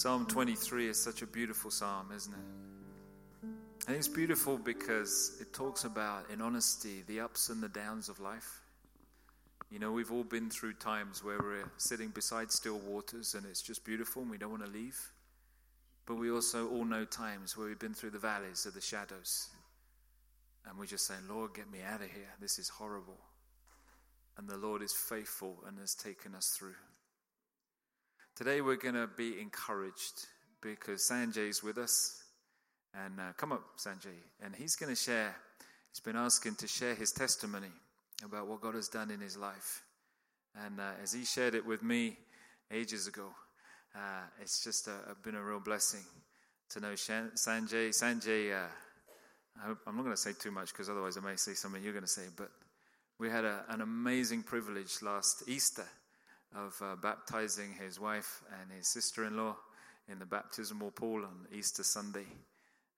Psalm 23 is such a beautiful psalm, isn't it? And it's beautiful because it talks about, in honesty, the ups and the downs of life. You know, we've all been through times where we're sitting beside still waters and it's just beautiful and we don't want to leave. But we also all know times where we've been through the valleys of the shadows and we're just saying, Lord, get me out of here. This is horrible. And the Lord is faithful and has taken us through. Today we're going to be encouraged because Sanjay is with us. And uh, come up, Sanjay. And he's going to share, he's been asking to share his testimony about what God has done in his life. And uh, as he shared it with me ages ago, uh, it's just a, a, been a real blessing to know Sanjay. Sanjay, uh, I am not going to say too much because otherwise I may say something you're going to say, but we had a, an amazing privilege last Easter of uh, baptizing his wife and his sister in law in the baptismal pool on Easter Sunday.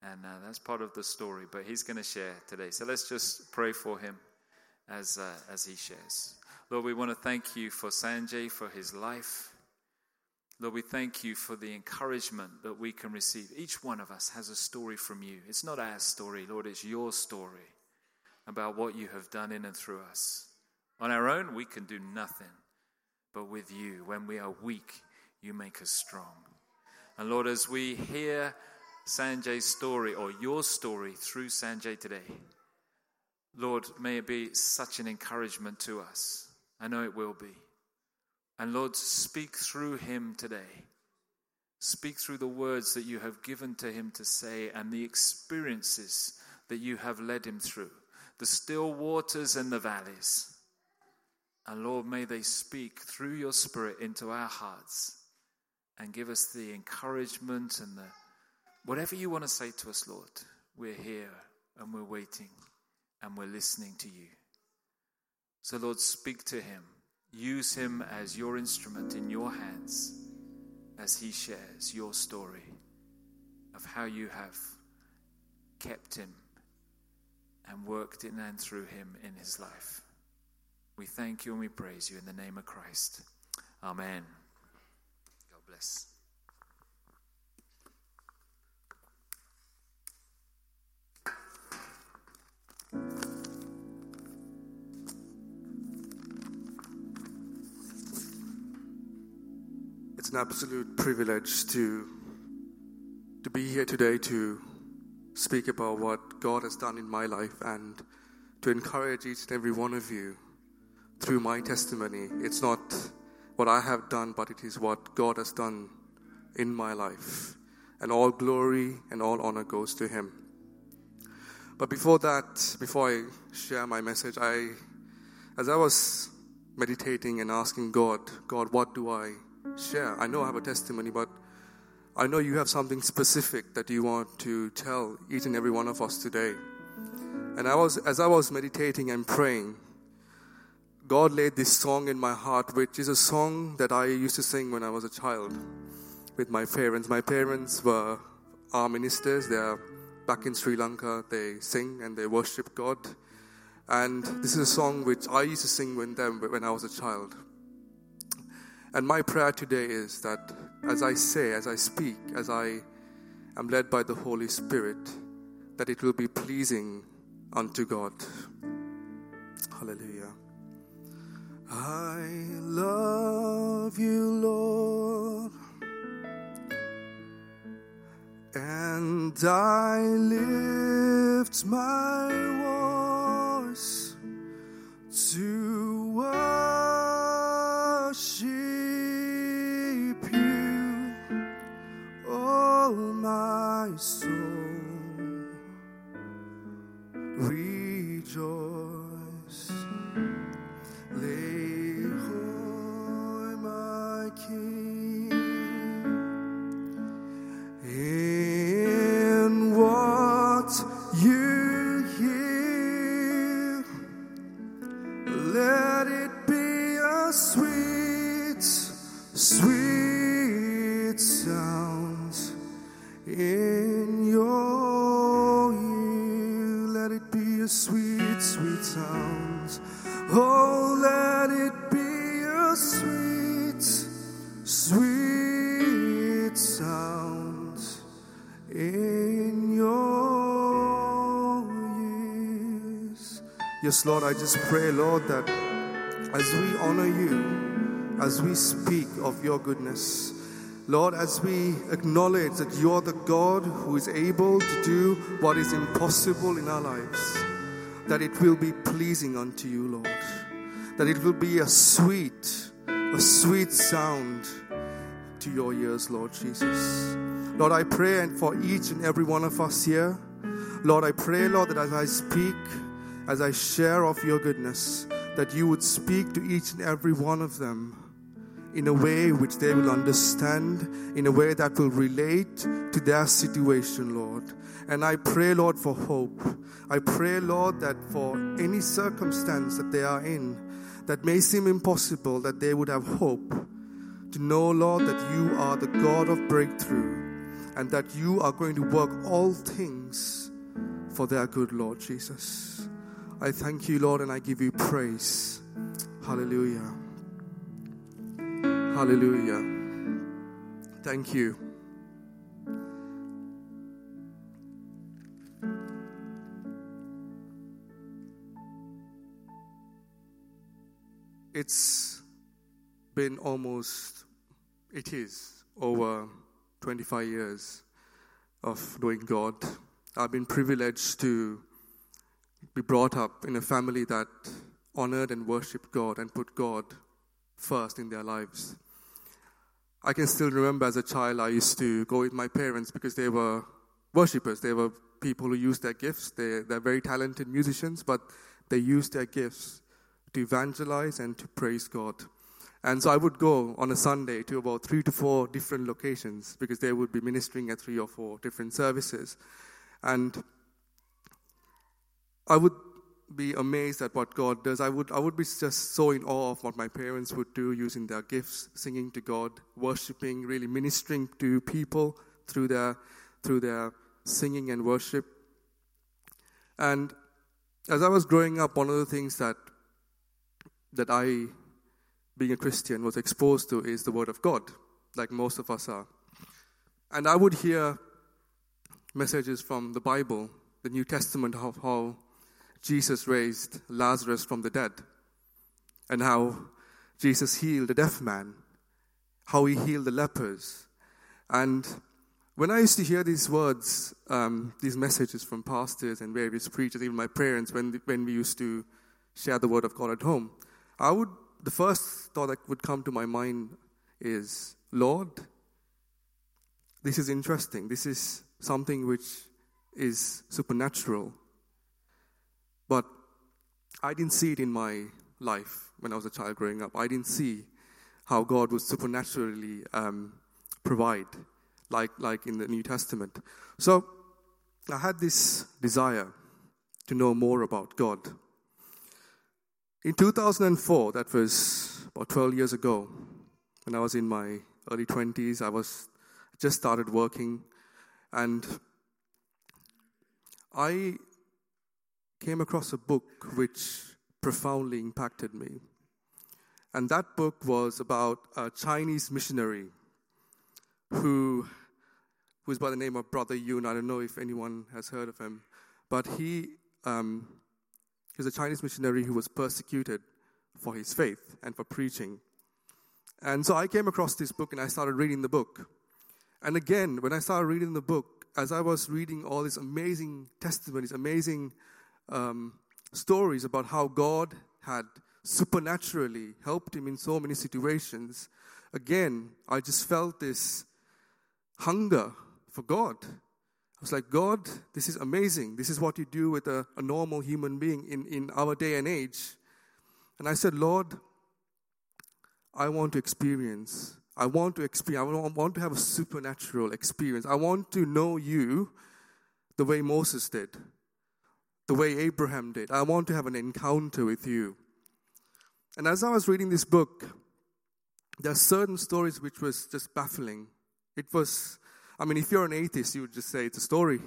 And uh, that's part of the story, but he's going to share today. So let's just pray for him as, uh, as he shares. Lord, we want to thank you for Sanjay, for his life. Lord, we thank you for the encouragement that we can receive. Each one of us has a story from you. It's not our story, Lord, it's your story about what you have done in and through us. On our own, we can do nothing. But with you, when we are weak, you make us strong. And Lord, as we hear Sanjay's story or your story through Sanjay today, Lord, may it be such an encouragement to us. I know it will be. And Lord, speak through him today. Speak through the words that you have given to him to say and the experiences that you have led him through, the still waters and the valleys. And Lord, may they speak through your Spirit into our hearts and give us the encouragement and the whatever you want to say to us, Lord. We're here and we're waiting and we're listening to you. So, Lord, speak to him. Use him as your instrument in your hands as he shares your story of how you have kept him and worked in and through him in his life. We thank you and we praise you in the name of Christ. Amen. God bless. It's an absolute privilege to to be here today to speak about what God has done in my life and to encourage each and every one of you through my testimony. It's not what I have done, but it is what God has done in my life. And all glory and all honor goes to Him. But before that, before I share my message, I, as I was meditating and asking God, God, what do I share? I know I have a testimony, but I know you have something specific that you want to tell each and every one of us today. And I was, as I was meditating and praying, God laid this song in my heart, which is a song that I used to sing when I was a child with my parents. My parents were our ministers. They are back in Sri Lanka. They sing and they worship God. And this is a song which I used to sing with them when I was a child. And my prayer today is that as I say, as I speak, as I am led by the Holy Spirit, that it will be pleasing unto God. Hallelujah. I love you, Lord, and I lift my voice to worship you, oh my soul. Yes, Lord, I just pray, Lord, that as we honor you, as we speak of your goodness, Lord, as we acknowledge that you are the God who is able to do what is impossible in our lives, that it will be pleasing unto you, Lord. That it will be a sweet, a sweet sound to your ears, Lord Jesus. Lord, I pray and for each and every one of us here. Lord, I pray, Lord, that as I speak, as I share of your goodness, that you would speak to each and every one of them in a way which they will understand, in a way that will relate to their situation, Lord. And I pray, Lord, for hope. I pray, Lord, that for any circumstance that they are in that may seem impossible, that they would have hope to know, Lord, that you are the God of breakthrough and that you are going to work all things for their good, Lord Jesus. I thank you, Lord, and I give you praise. Hallelujah. Hallelujah. Thank you. It's been almost, it is over 25 years of knowing God. I've been privileged to be brought up in a family that honored and worshiped God and put God first in their lives. I can still remember as a child, I used to go with my parents because they were worshippers. They were people who used their gifts. They, they're very talented musicians, but they used their gifts to evangelize and to praise God. And so I would go on a Sunday to about three to four different locations because they would be ministering at three or four different services. And I would be amazed at what God does. I would, I would be just so in awe of what my parents would do using their gifts, singing to God, worshiping, really ministering to people through their, through their singing and worship. And as I was growing up, one of the things that, that I being a Christian, was exposed to is the Word of God, like most of us are. And I would hear messages from the Bible, the New Testament, of how Jesus raised Lazarus from the dead, and how Jesus healed a deaf man, how he healed the lepers. And when I used to hear these words, um, these messages from pastors and various preachers, even my parents, when, when we used to share the Word of God at home, I would the first thought that would come to my mind is Lord, this is interesting. This is something which is supernatural. But I didn't see it in my life when I was a child growing up. I didn't see how God would supernaturally um, provide, like, like in the New Testament. So I had this desire to know more about God. In 2004, that was about 12 years ago, when I was in my early 20s, I was just started working, and I came across a book which profoundly impacted me. And that book was about a Chinese missionary who was by the name of Brother Yun. I don't know if anyone has heard of him, but he um, he was a Chinese missionary who was persecuted for his faith and for preaching. And so I came across this book and I started reading the book. And again, when I started reading the book, as I was reading all these amazing testimonies, amazing um, stories about how God had supernaturally helped him in so many situations, again, I just felt this hunger for God I was like, God, this is amazing. This is what you do with a, a normal human being in, in our day and age. And I said, Lord, I want to experience. I want to experience. I want to have a supernatural experience. I want to know you the way Moses did, the way Abraham did. I want to have an encounter with you. And as I was reading this book, there are certain stories which was just baffling. It was I mean, if you're an atheist, you would just say it's a story.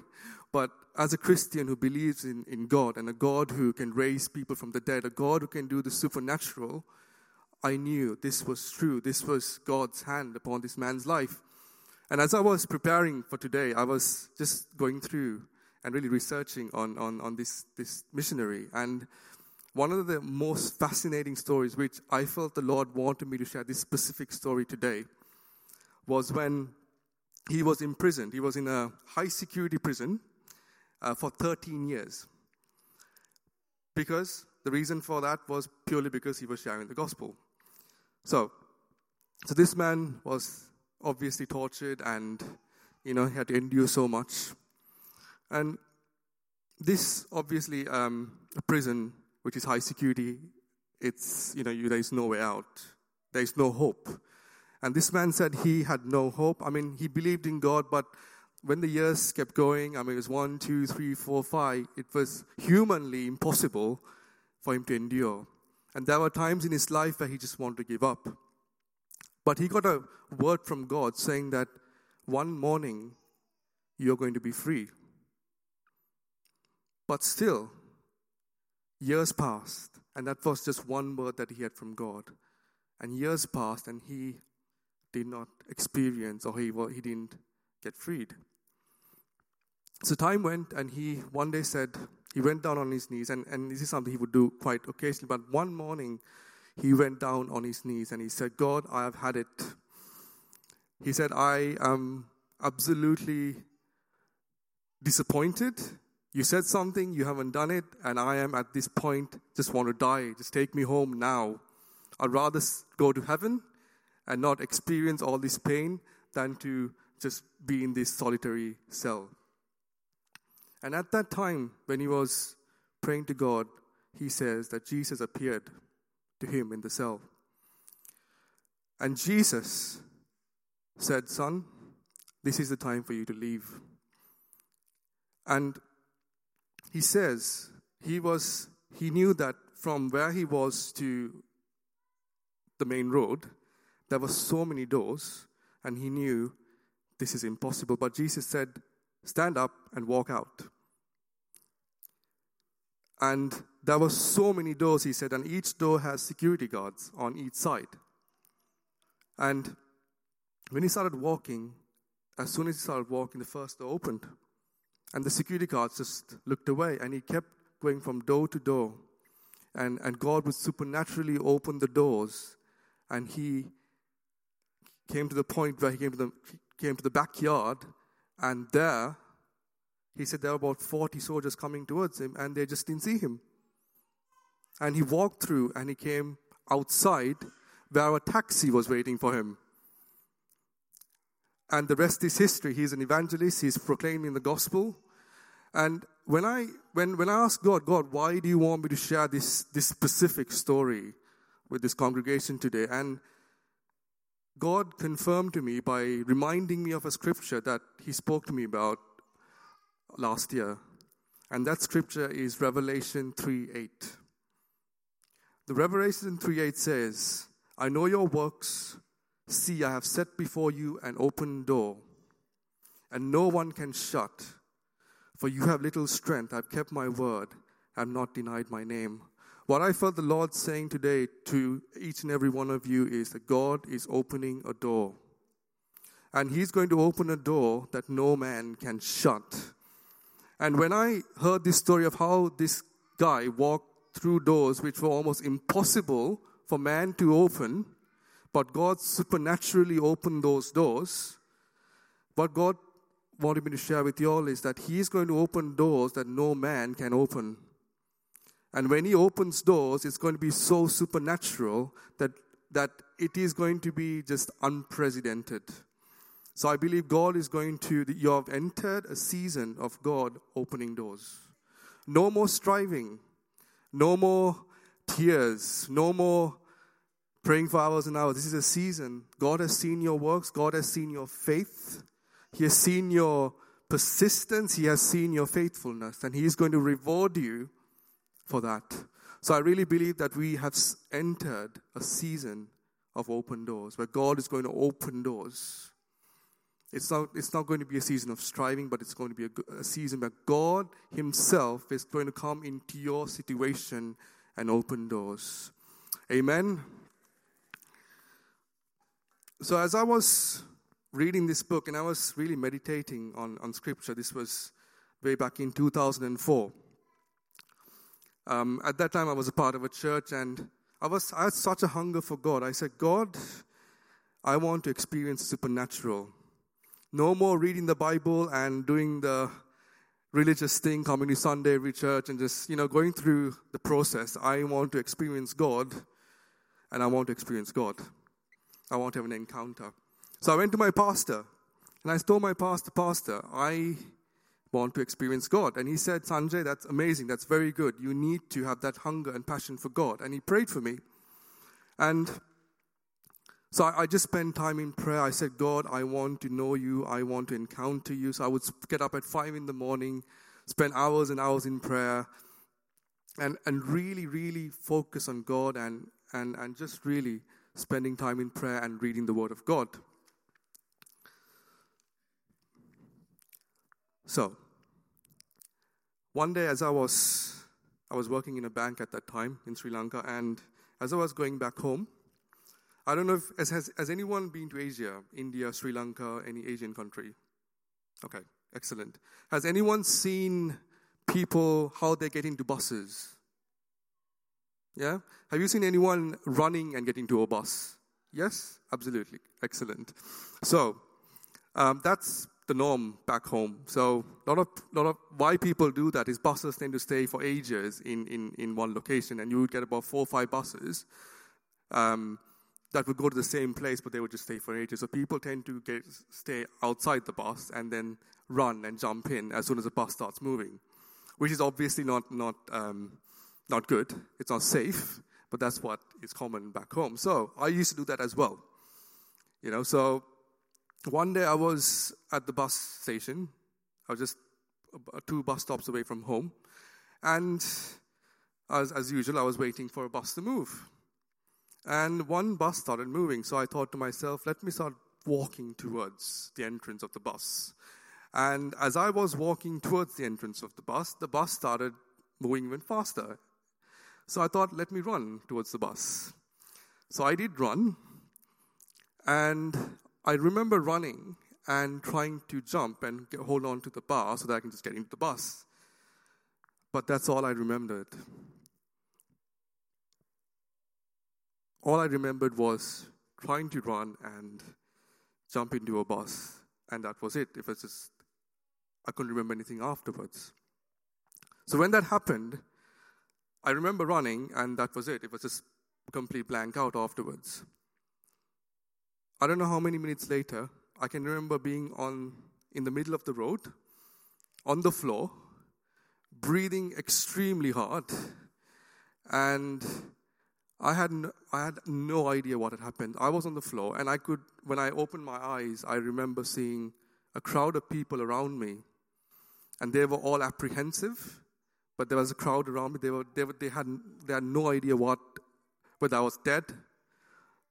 But as a Christian who believes in, in God and a God who can raise people from the dead, a God who can do the supernatural, I knew this was true. This was God's hand upon this man's life. And as I was preparing for today, I was just going through and really researching on, on, on this, this missionary. And one of the most fascinating stories, which I felt the Lord wanted me to share this specific story today, was when he was imprisoned. He was in a high security prison uh, for 13 years. Because the reason for that was purely because he was sharing the gospel. So, so this man was obviously tortured and, you know, he had to endure so much. And this, obviously, um, a prison which is high security, it's, you know, you, there's no way out. There's no hope. And this man said he had no hope. I mean, he believed in God, but when the years kept going, I mean, it was one, two, three, four, five, it was humanly impossible for him to endure. And there were times in his life where he just wanted to give up. But he got a word from God saying that one morning you're going to be free. But still, years passed, and that was just one word that he had from God. And years passed, and he did not experience or he, he didn't get freed. So time went, and he one day said, he went down on his knees, and, and this is something he would do quite occasionally, but one morning he went down on his knees and he said, God, I have had it. He said, I am absolutely disappointed. You said something, you haven't done it, and I am at this point, just want to die. Just take me home now. I'd rather go to heaven and not experience all this pain than to just be in this solitary cell. And at that time, when he was praying to God, he says that Jesus appeared to him in the cell. And Jesus said, Son, this is the time for you to leave. And he says he was he knew that from where he was to the main road, there were so many doors, and he knew this is impossible. But Jesus said, Stand up and walk out. And there were so many doors, he said, and each door has security guards on each side. And when he started walking, as soon as he started walking, the first door opened. And the security guards just looked away, and he kept going from door to door. And, and God would supernaturally open the doors, and he came to the point where he came to the, came to the backyard, and there he said there were about 40 soldiers coming towards him and they just didn't see him. And he walked through and he came outside where a taxi was waiting for him. And the rest is history. He's an evangelist, he's proclaiming the gospel. And when I when when I asked God, God, why do you want me to share this this specific story with this congregation today? And God confirmed to me by reminding me of a scripture that He spoke to me about last year. And that scripture is Revelation 3 8. The Revelation 3 8 says, I know your works. See, I have set before you an open door, and no one can shut. For you have little strength. I've kept my word. I've not denied my name. What I felt the Lord saying today to each and every one of you is that God is opening a door. And He's going to open a door that no man can shut. And when I heard this story of how this guy walked through doors which were almost impossible for man to open, but God supernaturally opened those doors, what God wanted me to share with you all is that He is going to open doors that no man can open. And when He opens doors, it's going to be so supernatural that, that it is going to be just unprecedented. So I believe God is going to, you have entered a season of God opening doors. No more striving, no more tears, no more praying for hours and hours. This is a season. God has seen your works, God has seen your faith, He has seen your persistence, He has seen your faithfulness, and He is going to reward you for that. So I really believe that we have entered a season of open doors where God is going to open doors. It's not, it's not going to be a season of striving, but it's going to be a, a season where God Himself is going to come into your situation and open doors. Amen. So, as I was reading this book and I was really meditating on, on scripture. This was way back in 2004. Um, at that time, I was a part of a church and I, was, I had such a hunger for God. I said, God, I want to experience supernatural. No more reading the Bible and doing the religious thing, coming to Sunday every church and just, you know, going through the process. I want to experience God and I want to experience God. I want to have an encounter. So I went to my pastor and I told my pastor, Pastor, I want to experience God. And he said, Sanjay, that's amazing. That's very good. You need to have that hunger and passion for God. And he prayed for me. And so I, I just spent time in prayer. I said, God, I want to know you. I want to encounter you. So I would get up at five in the morning, spend hours and hours in prayer, and, and really, really focus on God and, and, and just really spending time in prayer and reading the Word of God. So, one day as I was I was working in a bank at that time in Sri Lanka, and as I was going back home, I don't know if has, has, anyone been to Asia, India, Sri Lanka, any Asian country? Okay, excellent. Has anyone seen people how they get into buses? Yeah? Have you seen anyone running and getting to a bus? Yes? Absolutely. Excellent. So, um, that's the norm back home. So a lot of, lot of why people do that is buses tend to stay for ages in, in, in one location, and you would get about four or five buses um, that would go to the same place, but they would just stay for ages. So people tend to get stay outside the bus and then run and jump in as soon as the bus starts moving, which is obviously not not um, not good. It's not safe, but that's what is common back home. So I used to do that as well. You know, so one day I was at the bus station. I was just uh, two bus stops away from home. And as, as usual, I was waiting for a bus to move. And one bus started moving. So I thought to myself, let me start walking towards the entrance of the bus. And as I was walking towards the entrance of the bus, the bus started moving even faster. So I thought, let me run towards the bus. So I did run. And I remember running and trying to jump and get, hold on to the bar so that I can just get into the bus. But that's all I remembered. All I remembered was trying to run and jump into a bus, and that was it. It was just, I couldn't remember anything afterwards. So when that happened, I remember running, and that was it. It was just complete blank out afterwards. I don't know how many minutes later, I can remember being on in the middle of the road, on the floor, breathing extremely hard, and I had no, I had no idea what had happened. I was on the floor, and I could, when I opened my eyes, I remember seeing a crowd of people around me, and they were all apprehensive. But there was a crowd around me. They were, they, were, they had they had no idea what whether I was dead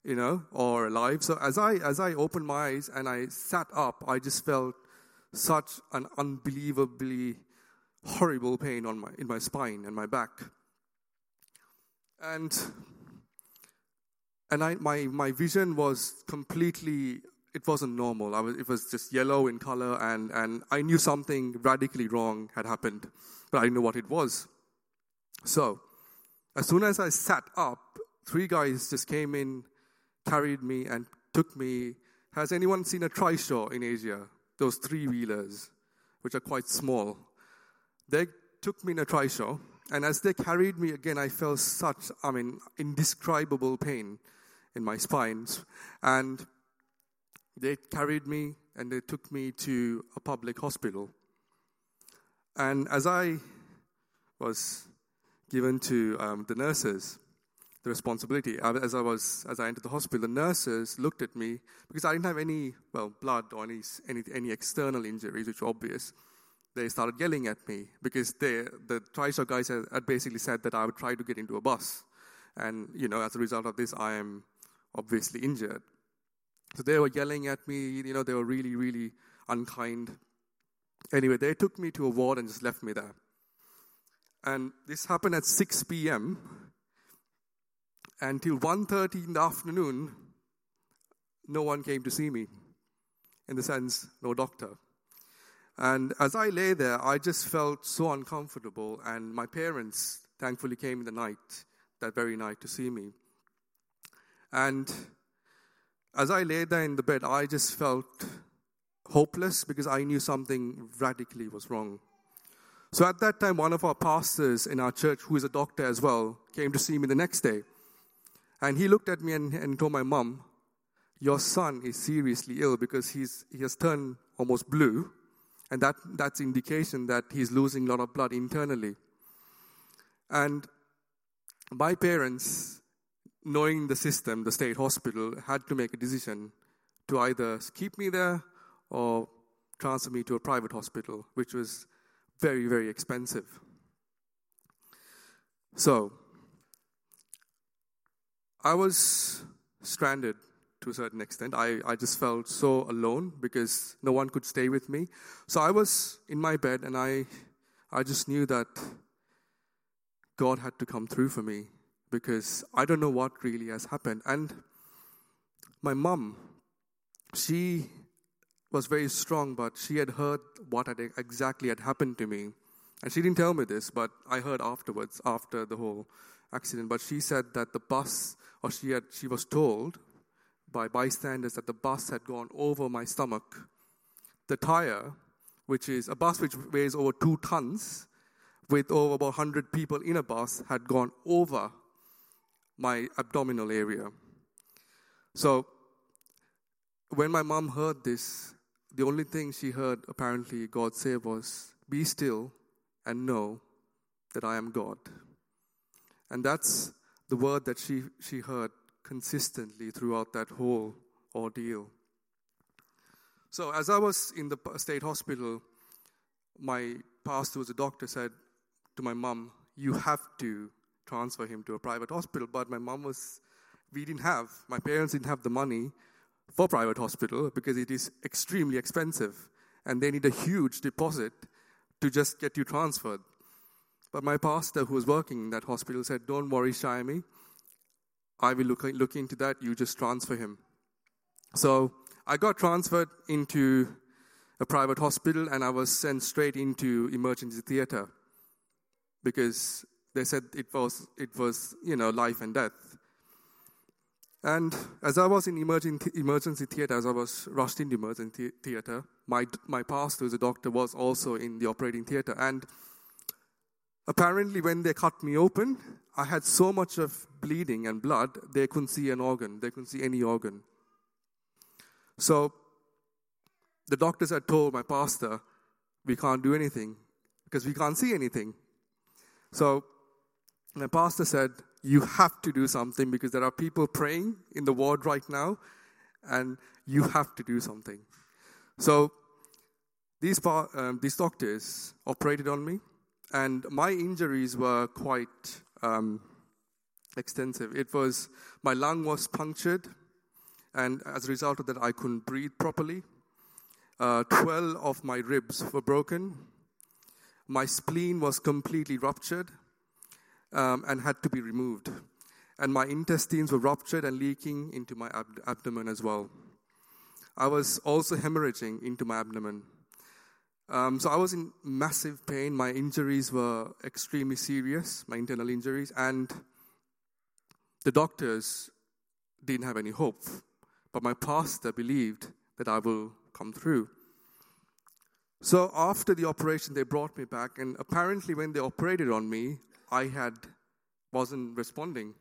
you know, or alive. So as I as I opened my eyes and I sat up, I just felt such an unbelievably horrible pain on my in my spine and my back. And and I my my vision was completely it wasn't normal. I was, it was just yellow in color, and, and I knew something radically wrong had happened, but I didn't know what it was. So, as soon as I sat up, three guys just came in carried me and took me. Has anyone seen a trishaw in Asia? Those three wheelers, which are quite small. They took me in a trishaw, and as they carried me again, I felt such, I mean, indescribable pain in my spines. And they carried me and they took me to a public hospital. And as I was given to um, the nurses, the responsibility. As I was, as I entered the hospital, the nurses looked at me because I didn't have any, well, blood or any, any, any external injuries, which were obvious. They started yelling at me because they, the trishaw guys had, had basically said that I would try to get into a bus. And, you know, as a result of this, I am obviously injured. So they were yelling at me, you know, they were really, really unkind. Anyway, they took me to a ward and just left me there. And this happened at 6 p.m until 1.30 in the afternoon, no one came to see me. in the sense, no doctor. And as I lay there, I just felt so uncomfortable. And my parents, thankfully, came in the night, that very night, to see me. And as I lay there in the bed, I just felt hopeless because I knew something radically was wrong. So at that time, one of our pastors in our church, who is a doctor as well, came to see me the next day. And he looked at me and, and told my mom, Your son is seriously ill because he's, he has turned almost blue. And that, that's indication that he's losing a lot of blood internally. And my parents, knowing the system, the state hospital, had to make a decision to either keep me there or transfer me to a private hospital, which was very, very expensive. So, I was stranded to a certain extent. I, I just felt so alone because no one could stay with me. So I was in my bed and I, I just knew that God had to come through for me because I don't know what really has happened. And my mom, she was very strong, but she had heard what had exactly had happened to me. And she didn't tell me this, but I heard afterwards, after the whole accident. But she said that the bus, or she, had, she was told by bystanders that the bus had gone over my stomach. The tire, which is a bus which weighs over two tons, with over about 100 people in a bus, had gone over my abdominal area. So, when my mom heard this, the only thing she heard apparently God say was, Be still and know that I am God. And that's the word that she, she heard consistently throughout that whole ordeal. So, as I was in the state hospital, my pastor, was a doctor, said to my mom, You have to transfer him to a private hospital. But my mom was, we didn't have, my parents didn't have the money for private hospital because it is extremely expensive and they need a huge deposit to just get you transferred. But my pastor, who was working in that hospital, said, Don't worry, Shyami. I will look, look into that. You just transfer him. So I got transferred into a private hospital and I was sent straight into emergency theater because they said it was, it was you know, life and death. And as I was in emergency, emergency theater, as I was rushed into emergency theater, my, my pastor, the doctor, was also in the operating theater. And apparently, when they cut me open, I had so much of bleeding and blood, they couldn't see an organ. They couldn't see any organ. So the doctors had told my pastor, we can't do anything because we can't see anything. So my pastor said, you have to do something because there are people praying in the ward right now, and you have to do something. So these, um, these doctors operated on me, and my injuries were quite um, extensive. It was my lung was punctured, and as a result of that, I couldn't breathe properly. Uh, Twelve of my ribs were broken. My spleen was completely ruptured um, and had to be removed. And my intestines were ruptured and leaking into my ab- abdomen as well. I was also hemorrhaging into my abdomen. Um, so I was in massive pain. My injuries were extremely serious, my internal injuries, and the doctors didn't have any hope. But my pastor believed that I will come through. So after the operation, they brought me back, and apparently, when they operated on me, I had wasn't responding.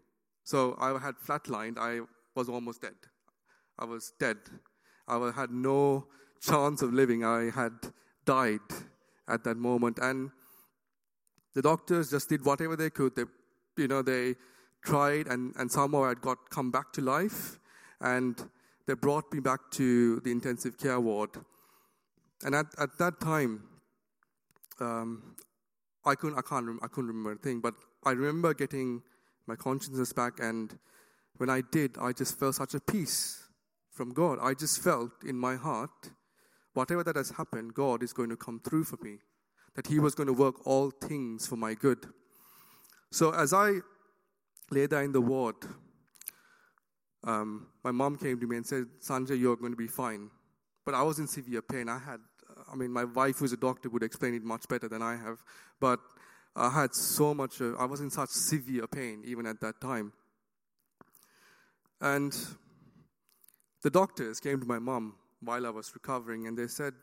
So I had flatlined. I was almost dead. I was dead. I had no chance of living. I had died at that moment. And the doctors just did whatever they could. They, you know, they tried, and, and somehow I got come back to life. And they brought me back to the intensive care ward. And at, at that time, um, I couldn't, I can't, I couldn't remember a thing, but I remember getting my consciousness back, and when I did, I just felt such a peace from God. I just felt in my heart, whatever that has happened, God is going to come through for me, that He was going to work all things for my good. So as I lay there in the ward, um, my mom came to me and said, Sanjay, you're going to be fine. but I was in severe pain. I had, I mean, my wife, who's a doctor, would explain it much better than I have. But I had so much, uh, I was in such severe pain even at that time. And the doctors came to my mom while I was recovering and they said,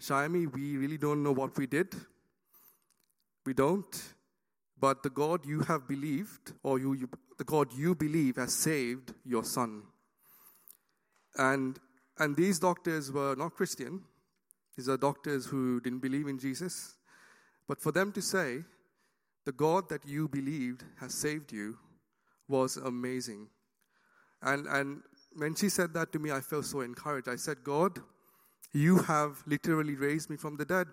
Shyami, we really don't know what we did. We don't. But the God you have believed, or you, you, the God you believe, has saved your son. And, and these doctors were not Christian. These are doctors who didn't believe in Jesus. But for them to say, the God that you believed has saved you was amazing. And, and when she said that to me, I felt so encouraged. I said, God, you have literally raised me from the dead.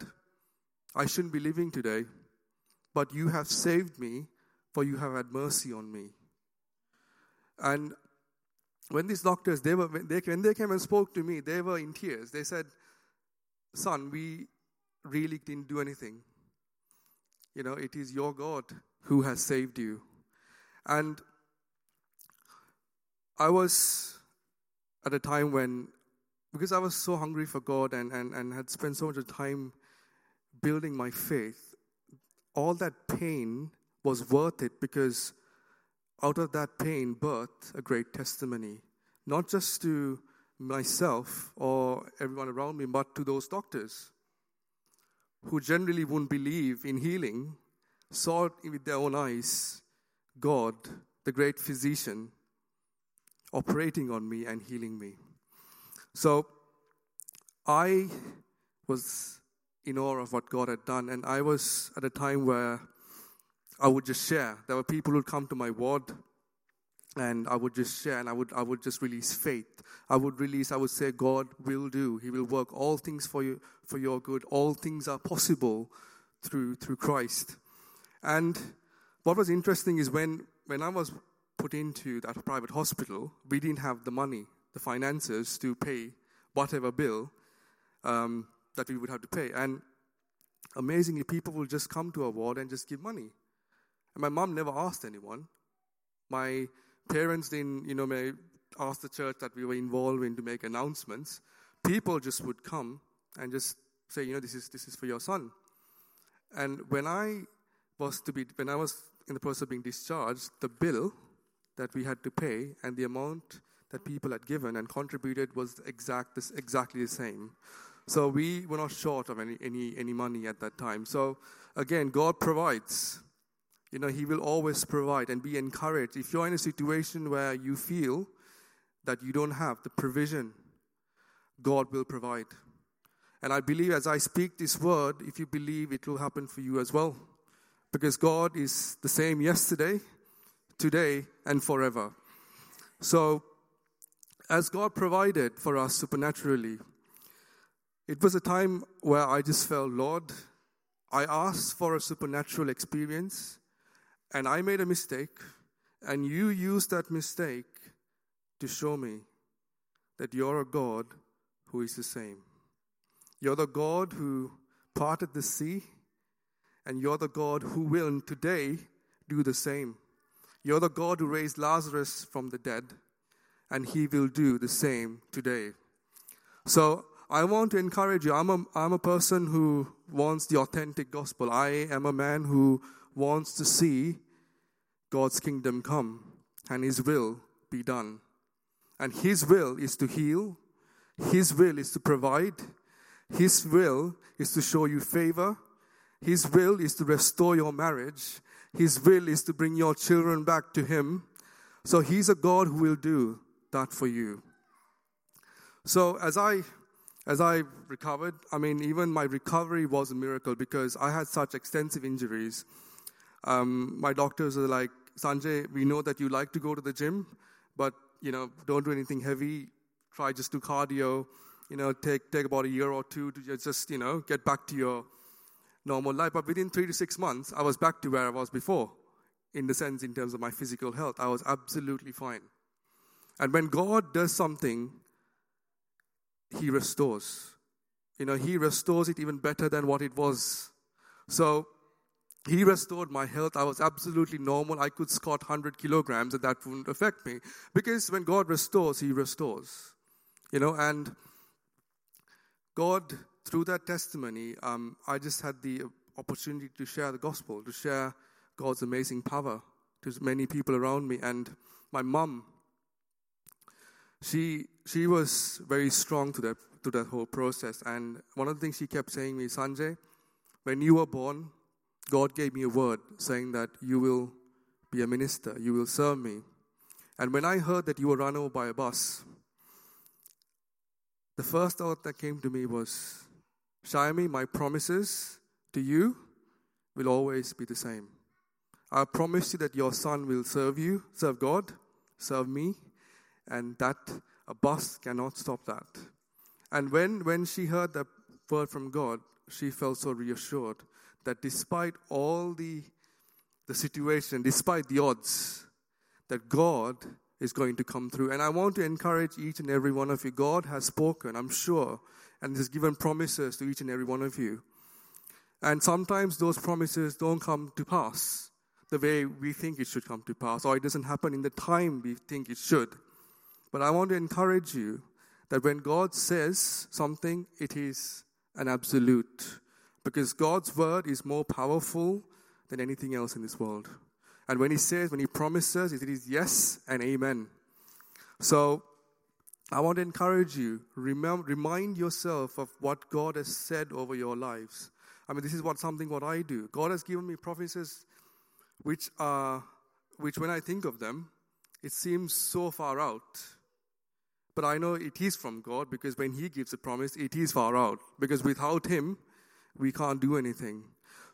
I shouldn't be living today, but you have saved me, for you have had mercy on me. And when these doctors, they were, when, they, when they came and spoke to me, they were in tears. They said, Son, we really didn't do anything. You know, it is your God who has saved you. And I was at a time when, because I was so hungry for God and, and, and had spent so much time building my faith, all that pain was worth it because out of that pain birthed a great testimony, not just to myself or everyone around me, but to those doctors who generally wouldn't believe in healing, saw with their own eyes God, the great physician, operating on me and healing me. So I was in awe of what God had done, and I was at a time where I would just share. There were people who would come to my ward, and I would just share, and I would I would just release faith. I would release. I would say, God will do. He will work all things for you for your good. All things are possible through through Christ. And what was interesting is when when I was put into that private hospital, we didn't have the money, the finances to pay whatever bill um, that we would have to pay. And amazingly, people will just come to our ward and just give money. And my mom never asked anyone. My parents didn't, you know, may ask the church that we were involved in to make announcements. People just would come and just say, you know, this is this is for your son. And when I was to be, when I was in the process of being discharged, the bill that we had to pay and the amount that people had given and contributed was exact, exactly the same. So we were not short of any, any, any money at that time. So again, God provides. You know, He will always provide and be encouraged. If you're in a situation where you feel that you don't have the provision, God will provide. And I believe as I speak this word, if you believe it will happen for you as well. Because God is the same yesterday, today, and forever. So, as God provided for us supernaturally, it was a time where I just felt, Lord, I asked for a supernatural experience, and I made a mistake, and you used that mistake to show me that you're a God who is the same. You're the God who parted the sea, and you're the God who will today do the same. You're the God who raised Lazarus from the dead, and he will do the same today. So I want to encourage you. I'm a, I'm a person who wants the authentic gospel. I am a man who wants to see God's kingdom come and his will be done. And his will is to heal, his will is to provide, his will is to show you favor, his will is to restore your marriage, his will is to bring your children back to Him. So He's a God who will do that for you. So as I as I recovered, I mean, even my recovery was a miracle because I had such extensive injuries. Um, my doctors are like, Sanjay, we know that you like to go to the gym, but you know, don't do anything heavy. Try just do cardio. You know, take take about a year or two to just you know get back to your normal life. But within three to six months, I was back to where I was before, in the sense, in terms of my physical health. I was absolutely fine. And when God does something, He restores. You know, He restores it even better than what it was. So, He restored my health. I was absolutely normal. I could squat 100 kilograms, and that wouldn't affect me. Because when God restores, He restores. You know, and God, through that testimony, um, I just had the opportunity to share the gospel, to share God's amazing power to many people around me. And my mom, she she was very strong to that to that whole process. And one of the things she kept saying to me, Sanjay, when you were born, God gave me a word saying that you will be a minister, you will serve me. And when I heard that you were run over by a bus, the first thought that came to me was, Shyami, my promises to you will always be the same. I promise you that your son will serve you, serve God, serve me, and that a bus cannot stop that. And when, when she heard that word from God, she felt so reassured that despite all the, the situation, despite the odds, that God is going to come through. And I want to encourage each and every one of you. God has spoken, I'm sure, and has given promises to each and every one of you. And sometimes those promises don't come to pass the way we think it should come to pass, or it doesn't happen in the time we think it should. But I want to encourage you that when God says something, it is an absolute. Because God's word is more powerful than anything else in this world. And when He says, when He promises, it is yes and amen. So I want to encourage you, remember, remind yourself of what God has said over your lives. I mean, this is what something what I do. God has given me prophecies which are, which when I think of them, it seems so far out. But I know it is from God because when He gives a promise, it is far out. Because without Him, we can't do anything.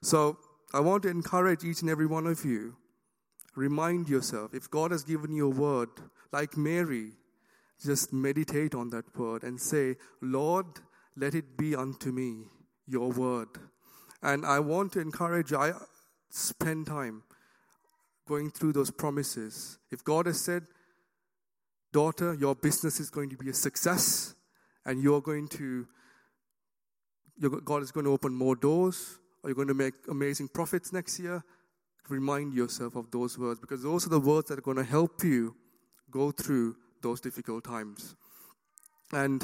So I want to encourage each and every one of you. Remind yourself, if God has given you a word, like Mary, just meditate on that word and say, Lord, let it be unto me your word. And I want to encourage I spend time going through those promises. If God has said, daughter, your business is going to be a success and you're going to God is going to open more doors, or you're going to make amazing profits next year. Remind yourself of those words because those are the words that are going to help you go through those difficult times. And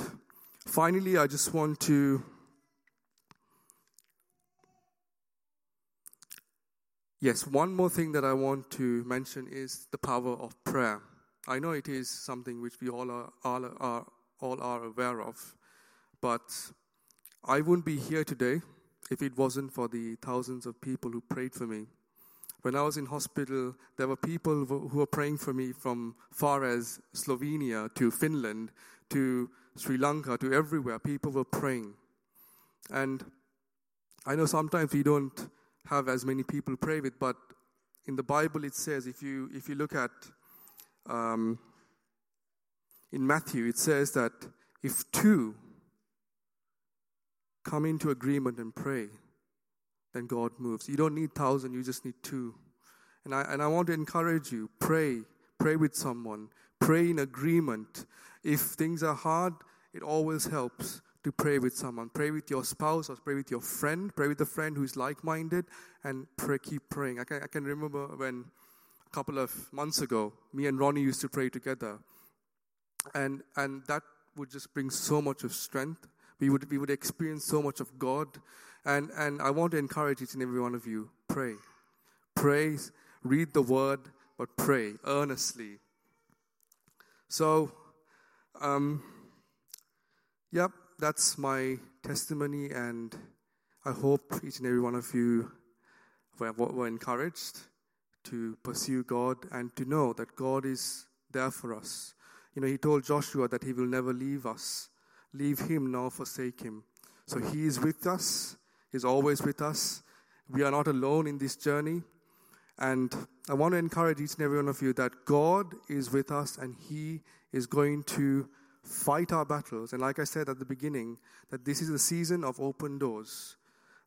finally, I just want to Yes, one more thing that I want to mention is the power of prayer. I know it is something which we all are, all are, all are aware of, but I wouldn't be here today if it wasn't for the thousands of people who prayed for me. When I was in hospital, there were people who were praying for me from far as Slovenia to Finland to Sri Lanka to everywhere. People were praying. And I know sometimes we don't have as many people pray with, but in the Bible it says, if you, if you look at um, in Matthew, it says that if two come into agreement and pray, then God moves. You don't need thousand, you just need two. And I, and I want to encourage you pray, pray with someone, pray in agreement. If things are hard, it always helps to pray with someone. Pray with your spouse or pray with your friend. Pray with a friend who is like minded and pray, keep praying. I can, I can remember when a couple of months ago, me and Ronnie used to pray together. And, and that would just bring so much of strength we would, we would experience so much of God. And, and I want to encourage each and every one of you pray. Pray, read the word, but pray earnestly. So, um, yep, that's my testimony, and I hope each and every one of you were, were encouraged to pursue God and to know that God is there for us. You know, He told Joshua that He will never leave us leave him nor forsake him. So he is with us, he's always with us. We are not alone in this journey. And I want to encourage each and every one of you that God is with us and he is going to fight our battles. And like I said at the beginning, that this is a season of open doors.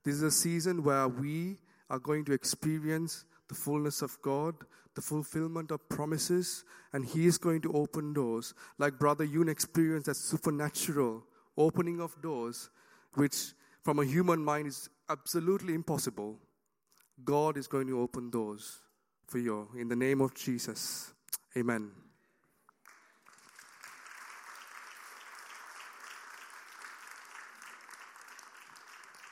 This is a season where we are going to experience the fullness of God, the fulfillment of promises, and He is going to open doors. Like Brother Yun experienced that supernatural opening of doors, which from a human mind is absolutely impossible. God is going to open doors for you in the name of Jesus. Amen.